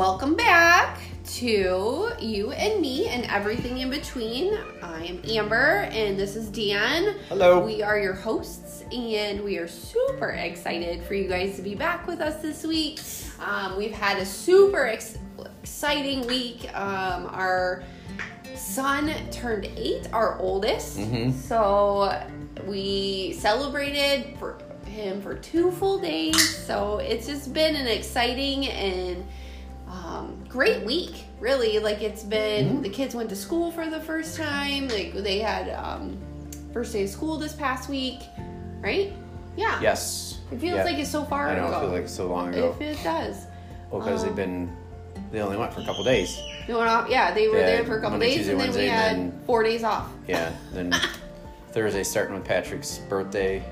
Welcome back to you and me and everything in between. I am Amber and this is Dan. Hello. We are your hosts and we are super excited for you guys to be back with us this week. Um, we've had a super ex- exciting week. Um, our son turned eight, our oldest. Mhm. So we celebrated for him for two full days. So it's just been an exciting and um, great week, really. Like it's been Mhm. the kids went to school for the first time. Like they had um, first day of school this past week, right? Yeah. Yes. It feels Yeah. like it's so far I know. ago. It feels like so long ago. If it does. Well, because um, they've been, they only went for a couple days. They went off, yeah, they were Yeah, there for a couple Monday, days Tuesday, and then we had then- four days off. Yeah. Then Thursday, starting with Patrick's birthday,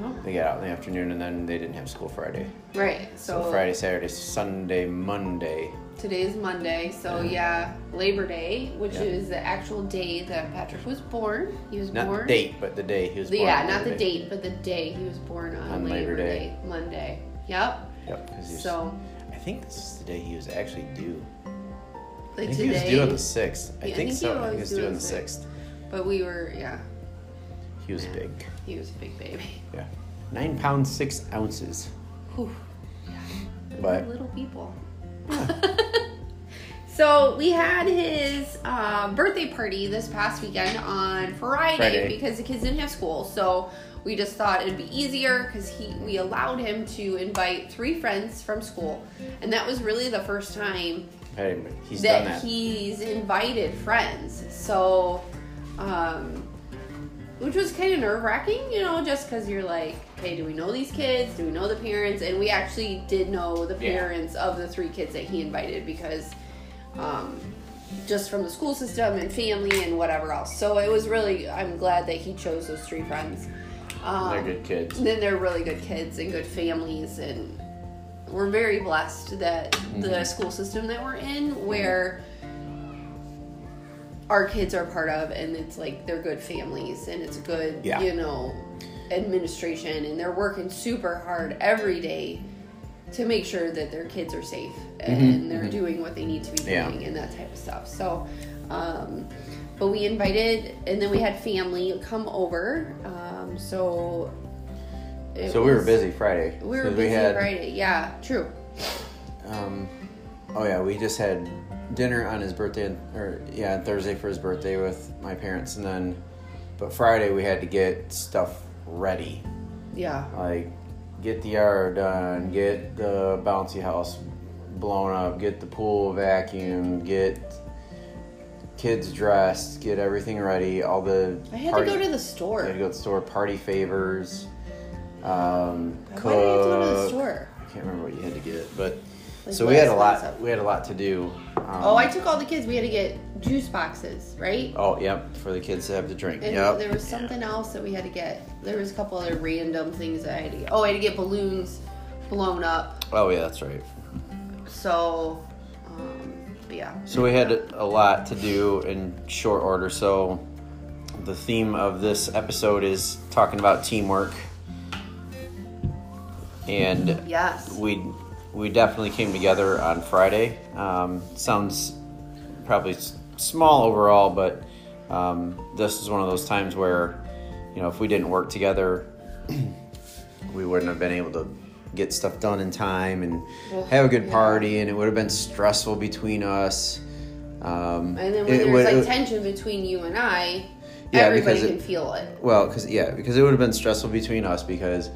No. they got out in the afternoon, and then they didn't have school Friday. Right. So, So, Friday, Saturday, Sunday, Monday. Today is Monday. So yeah, Labor Day, which Yeah. is the actual day that Patrick was born. He was Not born. the date, but the day he was born. yeah, not the date, but the day he was born on, On Labor, Labor Day. Day. Monday. Yep. Yep. he was- So I think this is the day he was actually due. I like think today, he was due on the sixth. I Yeah, I think so. I think he was due on the the sixth. but we were yeah, He was big. he was a big baby. Yeah. Nine pounds six ounces. Whew. But little people. so we had his uh, birthday party this past weekend on Friday, Friday. because the kids didn't have school. So we just thought it'd be easier because he we allowed him to invite three friends from school, and that was really the first time hey, he's that, done that. he's invited friends. So, um, which was kind of nerve wracking, you know, just because you're like, okay, do we know these kids? Do we know the parents? And we actually did know the Yeah. parents of the three kids that he invited because, um, just from the school system and family and whatever else. So it was really, I'm glad that he chose those three friends. Um, They're good kids. then they're really good kids and good families and we're very blessed that the Mm-hmm. school system that we're in where our kids are part of and it's like they're good families and it's good Yeah. you know administration and they're working super hard every day to make sure that their kids are safe and they're doing what they need to be doing Mm-hmm. Yeah. and that type of stuff so um, but we invited and then we had family come over um, so So we were busy Friday. we were busy had, Friday. Yeah, true. Um, oh yeah, we just had dinner on his birthday, or yeah, Thursday for his birthday with my parents, and then, but Friday we had to get stuff ready, Yeah. like get the yard done, get the bouncy house blown up, get the pool vacuumed, get kids dressed, get everything ready, all the. I had party- to go to the store. I had to go to the store, party favors, um, Why did I have to go to the store? I can't remember what you had to get, but Like, so we had a lot. month's up. We had a lot to do. Um, Oh, I took all the kids. We had to get juice boxes, right? Oh, yep, for the kids to have to drink. And yep. there was something else that we had to get. There was a couple other random things that I had to get. Oh, I had to get balloons blown up. Oh yeah, that's right. So, um, yeah. So we had a lot to do in short order. So the theme of this episode is talking about teamwork, and Yes. we we definitely came together on Friday. Um, sounds probably s- small overall, but um, this is one of those times where you know if we didn't work together, we wouldn't have been able to get stuff done in time and Ugh, have a good yeah. party, and it would have been stressful between us. Um, And then when it there's would- like tension between you and I, Yeah, everybody it- can feel it. well, because yeah, because it would have been stressful between us because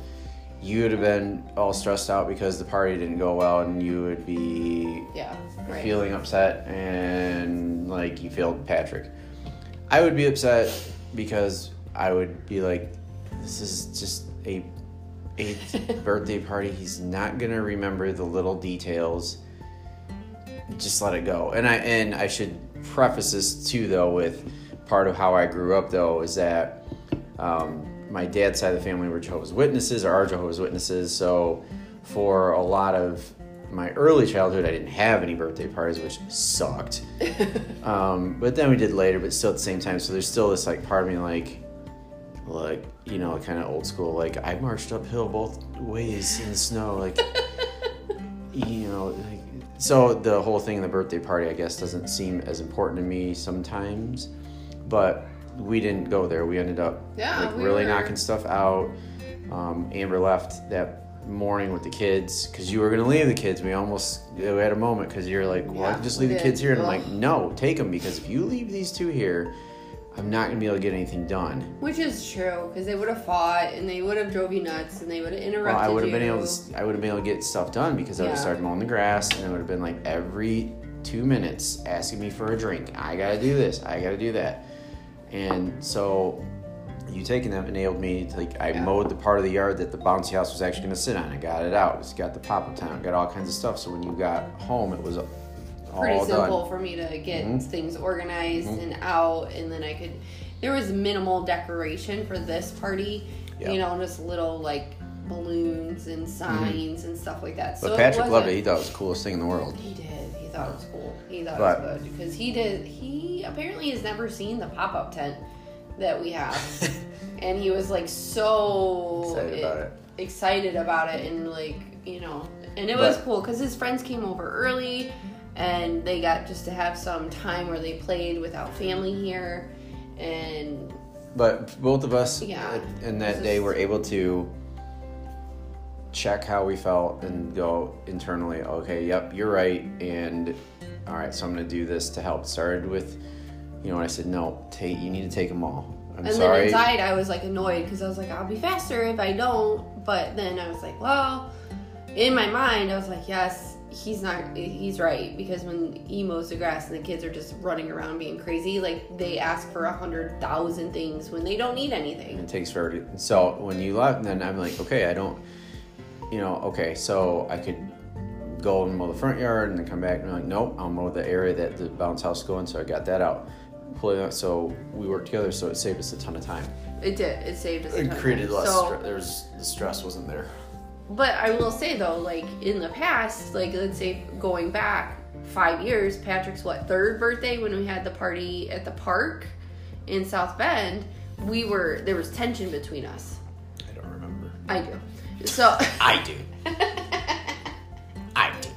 you would have been all stressed out because the party didn't go well, and you would be Yeah. Right. feeling upset and like you failed Patrick. I would be upset because I would be like, this is just a eighth birthday party. He's not gonna remember the little details. Just let it go. And I and I should preface this too though with part of how I grew up though is that um, my dad's side of the family were Jehovah's Witnesses or are Jehovah's Witnesses. So for a lot of my early childhood, I didn't have any birthday parties, which sucked. um, but then we did later, but still at the same time. So there's still this like part of me like, like you know, kind of old school. Like I marched uphill both ways in the snow. Like you know, like, so the whole thing in the birthday party, I guess, doesn't seem as important to me sometimes, but we didn't go there. We ended up Yeah, like we really were- knocking stuff out. Um, Amber left that morning with the kids because you were gonna leave the kids. We almost we had a moment because you're like, "Well, I Yeah, can just leave the did. kids here," and I'm like, "No, take them because if you leave these two here, I'm not gonna be able to get anything done." Which is true, because they would have fought and they would have drove you nuts and they would have Well, interrupted I would have been able to. I would have been able to get stuff done because I would have Yeah. started mowing the grass, and it would have been like every two minutes asking me for a drink. I gotta do this. I gotta do that. And so, you taking them enabled me to like. I Yeah. mowed the part of the yard that the bouncy house was actually gonna sit on. I got it out. It's got the pop up town. Got all kinds of stuff. So when you got home, it was all Pretty simple done. for me to get Mhm. things organized Mhm. and out, and then I could. There was minimal decoration for this party, Yeah. you know, just little like balloons and signs and stuff like that. Mm-hmm. But so Patrick loved it. He thought it was the coolest thing in the world. He did. Thought it was cool. He thought But- it was good because he did. He apparently has never seen the pop up tent that we have, and he was like so Excited about it. excited about it, and like you know, and it was cool because his friends came over early, and they got just to have some time where they played without family here, and But both of us Yeah. in that day were able to check how we felt and go internally, okay, yep, you're right, and all right, so I'm gonna do this to help. Started with, you know, when I said, no, Tate, you need to take them all. I'm and sorry. then inside I was like annoyed because I was like I'll be faster if I don't, but then I was like, well, in my mind I was like, yes, he's not, he's right because when he mows the grass and the kids are just running around being crazy, like they ask for a hundred thousand things when they don't need anything. it takes forever. So when you left, then I'm like, okay, I don't, you know, okay, so I could go and mow the front yard and then come back and I'm like, nope, I'll mow the area that the bounce house go in. So I got that out. Pull it out. So we worked together, so it saved us a ton of time. It did. It saved us. a It ton of created time. less. So- stre- there was the stress wasn't there. But I will say though, like in the past, like let's say going back five years, Patrick's what third birthday when we had the party at the park in South Bend, we were there was tension between us. I don't remember. I do. So I do. I do.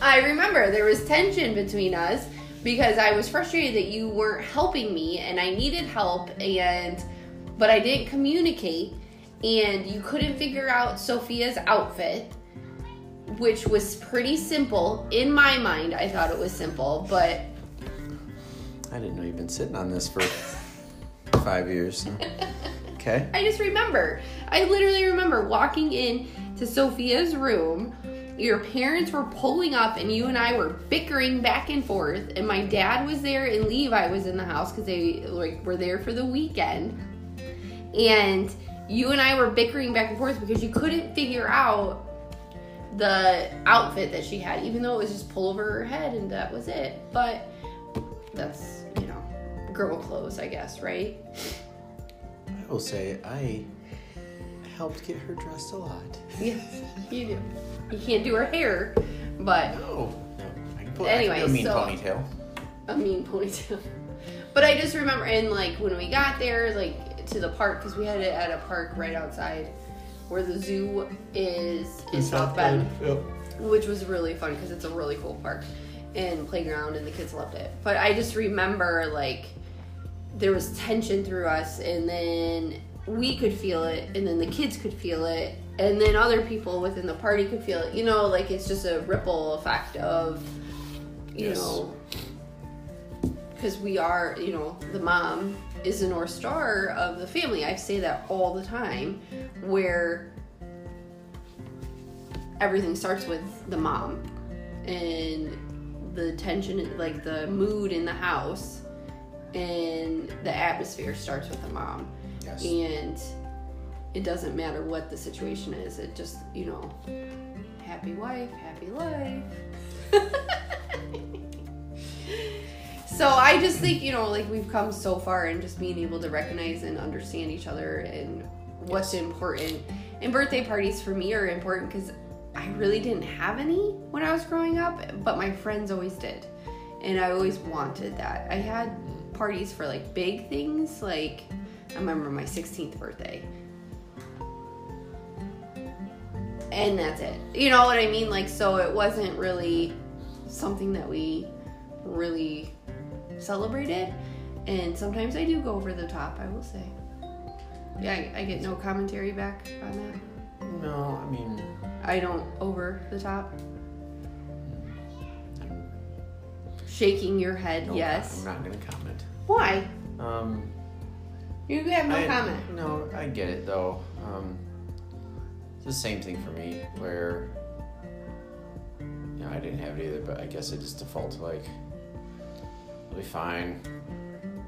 I remember there was tension between us because I was frustrated that you weren't helping me and I needed help and but I didn't communicate and you couldn't figure out Sophia's outfit which was pretty simple in my mind. I thought it was simple, but I didn't know you've been sitting on this for five years. Okay. I just remember. I literally remember walking in to Sophia's room. Your parents were pulling up, and you and I were bickering back and forth. And my dad was there, and Levi was in the house because they like were there for the weekend. And you and I were bickering back and forth because you couldn't figure out the outfit that she had, even though it was just pull over her head and that was it. But that's you know, girl clothes, I guess, right? I will say I helped get her dressed a lot. Yes, you do. You can't do her hair, but No. No. I can put Anyway, I can do a mean so- ponytail. a mean ponytail. But I just remember, and like when we got there, like to the park, because we had it at a park right outside where the zoo is in South Bend, Yep. which was really fun because it's a really cool park and playground, and the kids loved it. But I just remember like there was tension through us, and then we could feel it, and then the kids could feel it, and then other people within the party could feel it. You know, like it's just a ripple effect of, you Yes. know, because we are, you know, the mom is the North Star of the family. I say that all the time, where everything starts with the mom and the tension, like the mood in the house and the atmosphere starts with the mom. Yes. And it doesn't matter what the situation is, it just, you know, happy wife, happy life. so I just think, you know, like we've come so far and just being able to recognize and understand each other and what's important. And birthday parties for me are important because I really didn't have any when I was growing up, but my friends always did. And I always wanted that. I had parties for like big things, like I remember my 16th birthday. and that's it. You know what I mean? Like, so it wasn't really something that we really celebrated. And sometimes I do go over the top, I will say. Yeah, I, I get no commentary back on that. No, I mean, I don't over the top. Mm. Shaking your head, no, yes. I'm not gonna comment. Why? Um, You have no I- comment. No, I get it though. Um, it's the same thing for me where you know I didn't have it either, but I guess I just default to like it'll be fine.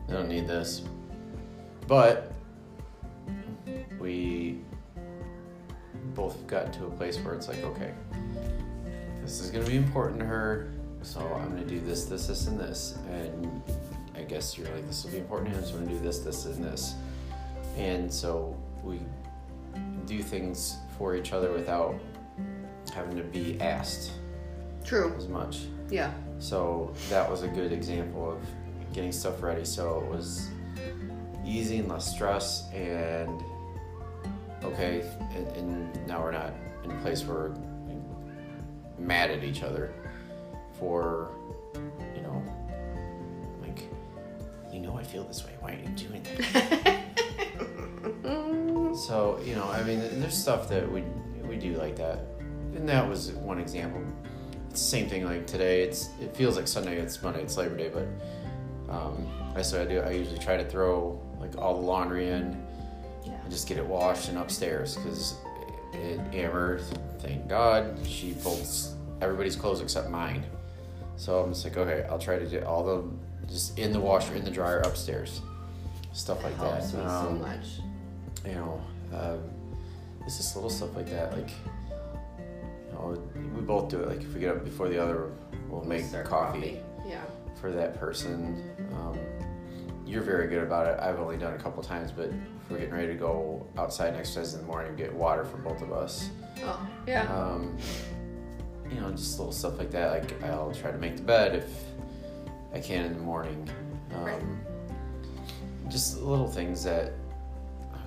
I don't need this. But we both got to a place where it's like, okay, this is gonna be important to her, so I'm gonna do this, this, this, and this. And guess you're like, this will be important to him, so I'm gonna do this, this, and this. And so we do things for each other without having to be asked True. as much. Yeah. So that was a good example of getting stuff ready so it was easy and less stress and okay and, and now we're not in a place where we're mad at each other for you know like you know I feel this way. Why aren't you doing that? So you know I mean there's stuff that we we do like that. And that was one example. It's the same thing like today it's it feels like sunday it's monday it's labor day but um, i so i do i usually try to throw like all the laundry in Yeah. and just get it washed and upstairs because amber thank god she folds everybody's clothes except mine. So i'm just like okay i'll try to do all the just in the washer in the dryer upstairs stuff like that helps me so Um, much. you know, um, it's just little stuff like that. Like, you know, we both do it. Like, if we get up before the other, we'll make Start coffee, Yeah. for that person. Um, you're very good about it. I've only done it a couple times, but if we're getting ready to go outside and exercise in the morning, and get water for both of us. Oh, yeah. Um, you know, just little stuff like that. Like, I'll try to make the bed if I can in the morning. Um, Right. Just little things that,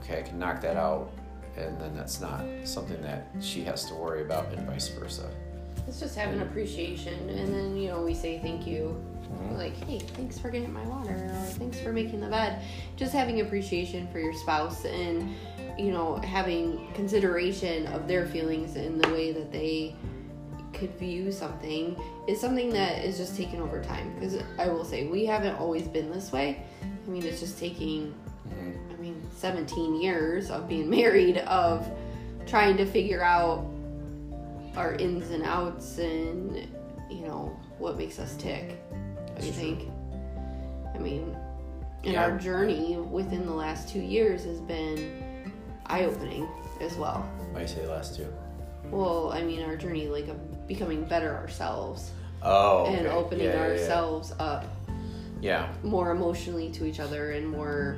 okay, I can knock that out, and then that's not something that she has to worry about, and vice versa. It's just having appreciation, and then you know we say thank you, Mhm. like hey, thanks for getting my water, or thanks for making the bed. Just having appreciation for your spouse, and you know having consideration of their feelings and the way that they could view something is something that is just taken over time. Because I will say we haven't always been this way. I mean, it's just taking Mhm. I mean, 17 years of being married, of trying to figure out our ins and outs and, you know, what makes us tick. What do you think? I mean, and Yeah. our journey within the last two years has been eye opening as well. Why you say the last two? Well, I mean, our journey, like, of becoming better ourselves Oh, and opening Yeah, yeah, yeah. ourselves up Yeah, more emotionally to each other and more,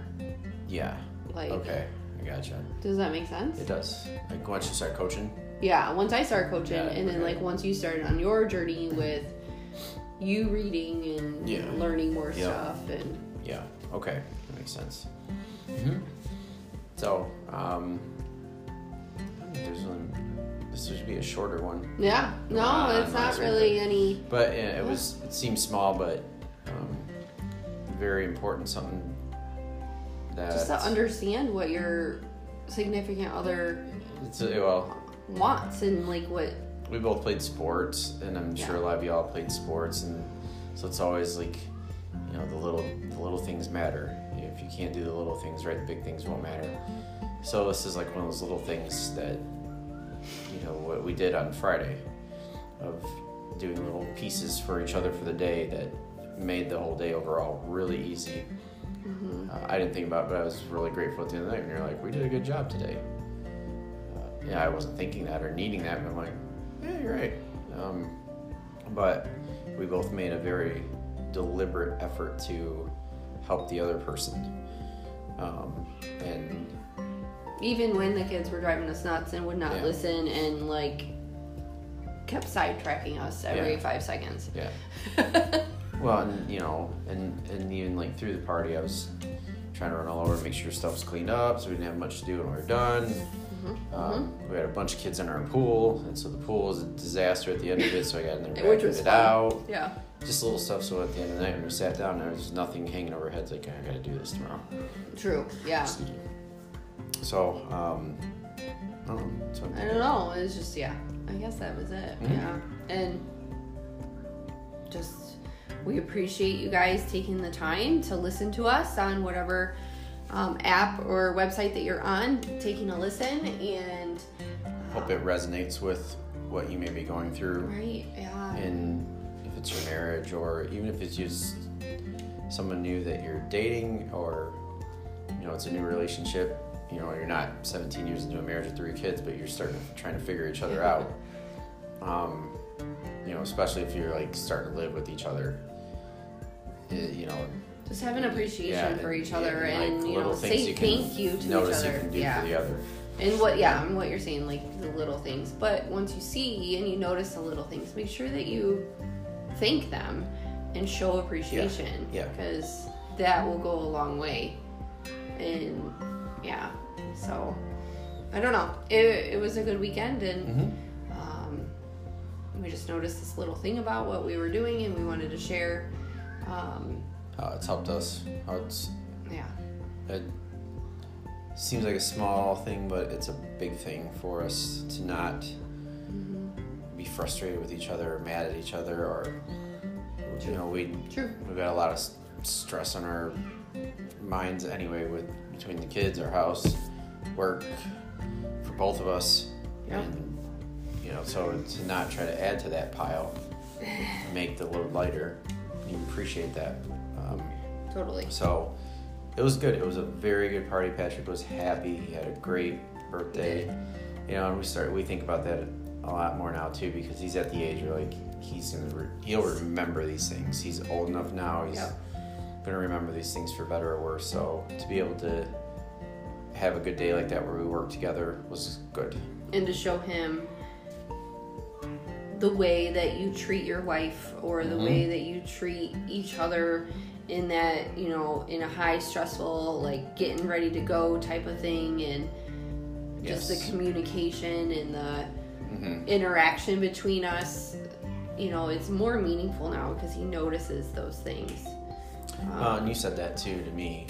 yeah. like, Okay, I gotcha. does that make sense? It does. Like once you start coaching. Yeah, once I start coaching, Yeah, and then okay. like once you started on your journey with you reading and Yeah. learning more Yeah. stuff, and Yeah. Okay, that makes sense. hmm So, um, I don't think there's one. This should be a shorter one, yeah, no, Ah, it's not really any. but yeah, it was. It seems small, but um, very important. Something that Just to understand what your significant other It's a, well, wants and like what. we both played sports, and I'm sure a lot of y'all played sports, and so it's always like, you know, the little the little things matter. If you can't do the little things right, the big things won't matter. So this is like one of those little things that, you know, what we did on Friday, of doing little pieces for each other for the day that made the whole day overall really easy. hmm Uh, I didn't think about, it, but I was really grateful at the end of the night. And you're like, we did a good job today. Uh, yeah, I wasn't thinking that or needing that, but I'm like, yeah, you're right. Um, but we both made a very deliberate effort to help the other person. Um, and Even when the kids were driving us nuts and would not Yeah. listen and like kept sidetracking us every Yeah. five seconds. yeah, well, and you know, and and even like through the party, I was trying to run all over and make sure stuff was cleaned up, so we didn't have much to do when we were done. Mm-hmm. Um, we had a bunch of kids in our pool, and so the pool was a disaster at the end of it. So I got in there, vacuumed was it out, Yeah. just little stuff. So at the end of the night, when we sat down, and there was nothing hanging over our heads. Like I got to do this tomorrow. True. Yeah. So, um, I don't know. So, I don't know. It was just yeah. I guess that was it. Mhm. Yeah. And just we appreciate you guys taking the time to listen to us on whatever um, app or website that you're on, taking a listen and hope it resonates with what you may be going through. right. Yeah. in if it's your marriage or even if it's just someone new that you're dating or you know it's a new relationship you know you're not 17 years into a marriage with three kids but you're starting trying to figure each other out um, you know especially if you're like starting to live with each other eh, you know just have an appreciation yeah, for each other and, like, you know say you thank you to each notice other. you can do yeah. for the other And what, yeah, and what you're saying, like the little things. But once you see and you notice the little things, make sure that you thank them and show appreciation. yeah. Because that will go a long way. And yeah, so I don't know. It, it was a good weekend, and Mhm. um, we just noticed this little thing about what we were doing, and we wanted to share. Um, how it's helped us how it's yeah, it seems like a small thing, but it's a big thing for us to not be frustrated with each other or mad at each other or you know we true. we've got a lot of stress on our minds anyway with between the kids our house work for both of us Yeah. and you know so to not try to add to that pile make the load lighter you appreciate that um, Totally. so it was good. It was a very good party. Patrick was happy. He had a great birthday. You know, and we start we think about that a lot more now too because he's at the age where like he's gonna re- he'll remember these things. He's old enough now. He's Yep. gonna remember these things for better or worse. So to be able to have a good day like that where we work together was good. and to show him the way that you treat your wife or the Mhm. way that you treat each other in that you know in a high stressful like getting ready to go type of thing and just Yes. the communication and the hmm interaction between us you know it's more meaningful now because he notices those things Um, Uh, and you said that too to me.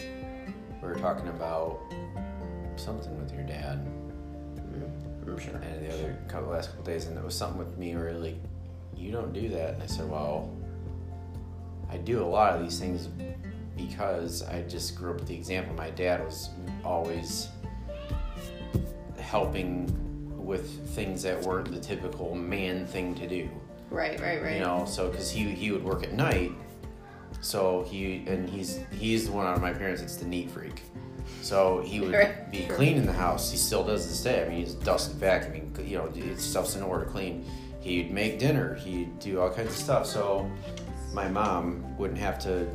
We were talking about something with your dad. Mm-hmm. I'm sure and the other couple last couple days, and it was something with me where like, you don't do that, and I said, well, I do a lot of these things because I just grew up with the example. My dad was always helping with things that weren't the typical man thing to do. right right right You know, so because he he would work at night, so he and he's he's the one out of my parents that's the neat freak. So he would Right, be cleaning the house. He still does this day. I mean, he's dusting, vacuuming. You know, stuff's in order, clean. He'd make dinner. He'd do all kinds of stuff. So my mom wouldn't have to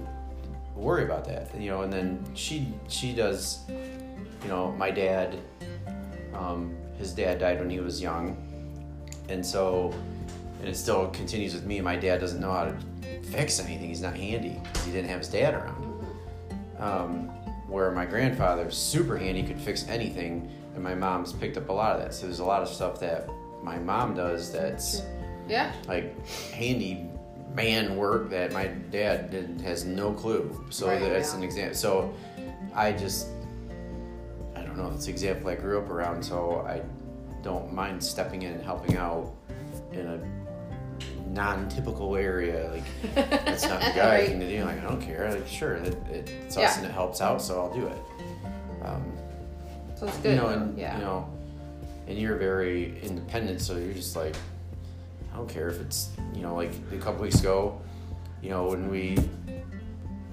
worry about that. You know, and then she she does. You know, my dad. Um, his dad died when he was young, and so and it still continues with me. My dad doesn't know how to fix anything. He's not handy he didn't have his dad around. Um, where my grandfather's super handy, could fix anything, and my mom's picked up a lot of that. So there's a lot of stuff that my mom does that's yeah like handy man work that my dad did, has no clue. So Right, that's yeah. an example. So I just I don't know. It's an example I grew up around. So I don't mind stepping in and helping out in a non-typical area. Like that's not the guy Right. thing to do. Like I don't care. Like sure, it, it, it's us Yeah. and it helps out, so I'll do it. Um, so it's good you know, and yeah you know, and you're very independent, so you're just like, I don't care if it's you know, like a couple weeks ago, you know, when we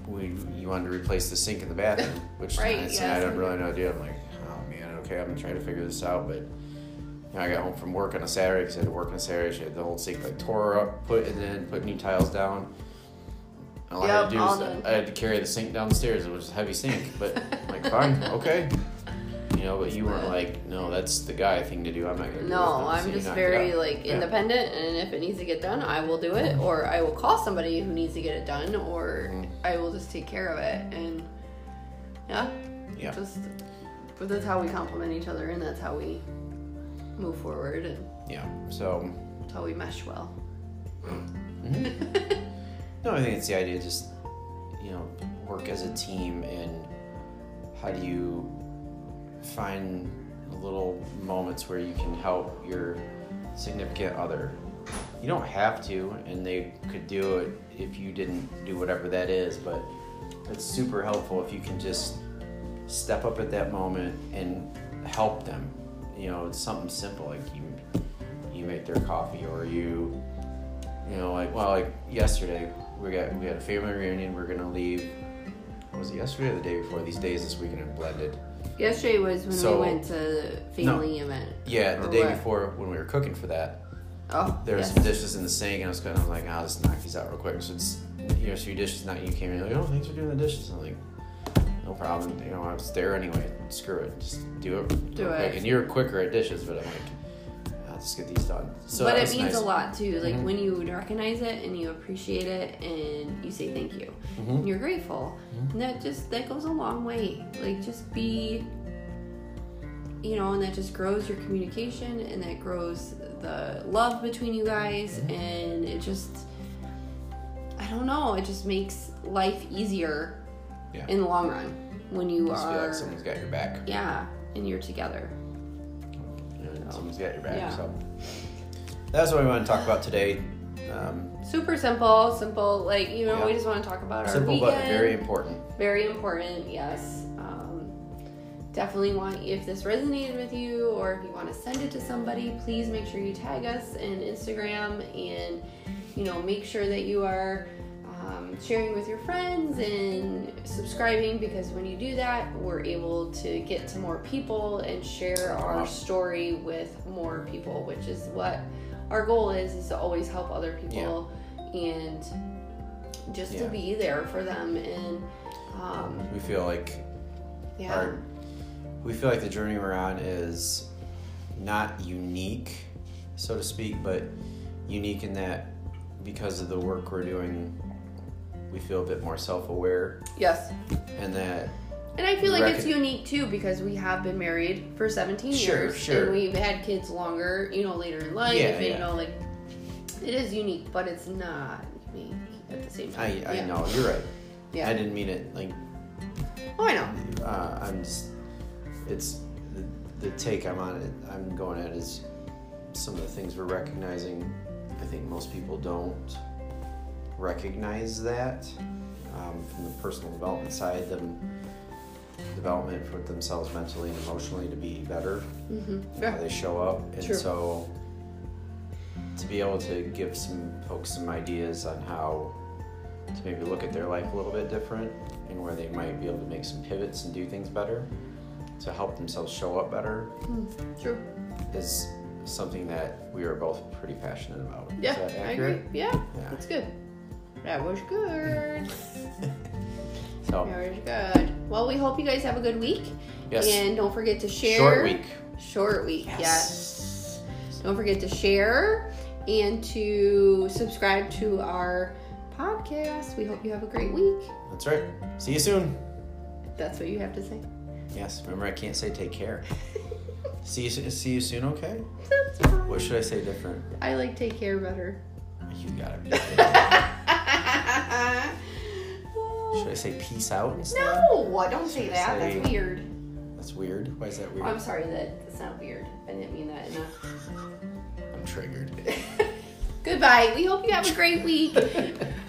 we you wanted to replace the sink in the bathroom, which Right, I, don't really know idea. I'm like, oh man, okay, I'm gonna try to figure this out, but. You know, I got home from work on a Saturday because I had to work on a Saturday. She had the whole sink like tore up, put it in, put new tiles down. All I had to do was done. I had to carry the sink downstairs. It was a heavy sink, but I'm like fine, okay. You know, but you weren't like, no, that's the guy thing to do. I'm not gonna. do No, it. So I'm you just very like Yeah. independent, and if it needs to get done, I will do it, or I will call somebody who needs to get it done, or Mhm. I will just take care of it. And yeah, Yeah. just But that's how we compliment each other, and that's how we move forward, and Yeah. So that's how we mesh well. mhm. no, I think it's the idea. Just you know, work as a team, and how do you find little moments where you can help your significant other? You don't have to, and they could do it if you didn't do whatever that is. But it's super helpful if you can just step up at that moment and help them. You know, it's something simple like you you make their coffee or you you know like well like yesterday we got we had a family reunion we're gonna leave was it yesterday or the day before these days this weekend are blended Yesterday was when So- we went to the family event. yeah the day what? before when we were cooking for that Oh, there was yes. some dishes in the sink and I was kind of like ah, I'll just knock these out real quick so it's you know a few dishes not you came in like oh thanks for doing the dishes I'm like no problem you know I was there anyway screw it just do it Do it. and you're quicker at dishes but I'm like I'll just get these done so but it means nice. a lot too. Like Mhm. when you recognize it and you appreciate it and you say thank you Mhm. and you're grateful. Mhm. And that just that goes a long way. Like just be you know, and that just grows your communication and that grows the love between you guys Mhm. and it just I don't know, it just makes life easier Yeah. in the long run when you just feel are like someone's got your back yeah, and you're together. and someone's got your back. Yeah. So that's what we want to talk about today. Um, Super simple, simple. Like you know, Yeah. we just want to talk about our simple but very important. Very important, yes. Um, definitely want if this resonated with you or if you want to send it to somebody, please make sure you tag us in Instagram and you know make sure that you are um, sharing with your friends and subscribing because when you do that, we're able to get to more people and share our story with more people, which is what our goal is: is to always help other people and just to be there for them and um, We feel like yeah. our we feel like the journey we're on is not unique, so to speak, but unique in that because of the work we're doing, we feel a bit more self-aware, yes and that and i feel like it's unique too because we have been married for 17 Sure, years sure. and we've had kids longer you know later in life Yeah, and, you yeah. know like it is unique but it's not unique at the same I time I yeah. know you're right. yeah I didn't mean it like oh i know uh, I'm just, it's the, the take I'm on it. I'm going at is some of the things we're recognizing. I think most people don't recognize that um, from the personal development side. Them development for themselves mentally and emotionally to be better. mm-hmm. How they show up, and True. so to be able to give some folks some ideas on how to maybe look at their life a little bit different and where they might be able to make some pivots and do things better to help themselves show up better true is something that we are both pretty passionate about. yeah is that i agree yeah Yeah. that's good that was good So that was good well we hope you guys have a good week yes, and don't forget to share short week. Short week, yes. Yes. Don't forget to share and to subscribe to our podcast. We hope you have a great week. That's right. See you soon. That's what you have to say. Yes. Remember, I can't say take care. see you. See you soon. Okay. That's fine. What should I say different? I like take care better. You gotta be. Uh, Should I say peace out instead? no, don't say Should I that. say- That's weird. That's weird. Why is that weird? I'm sorry that that's not weird. I didn't mean that in I'm triggered. a. Goodbye. We hope you have a great week.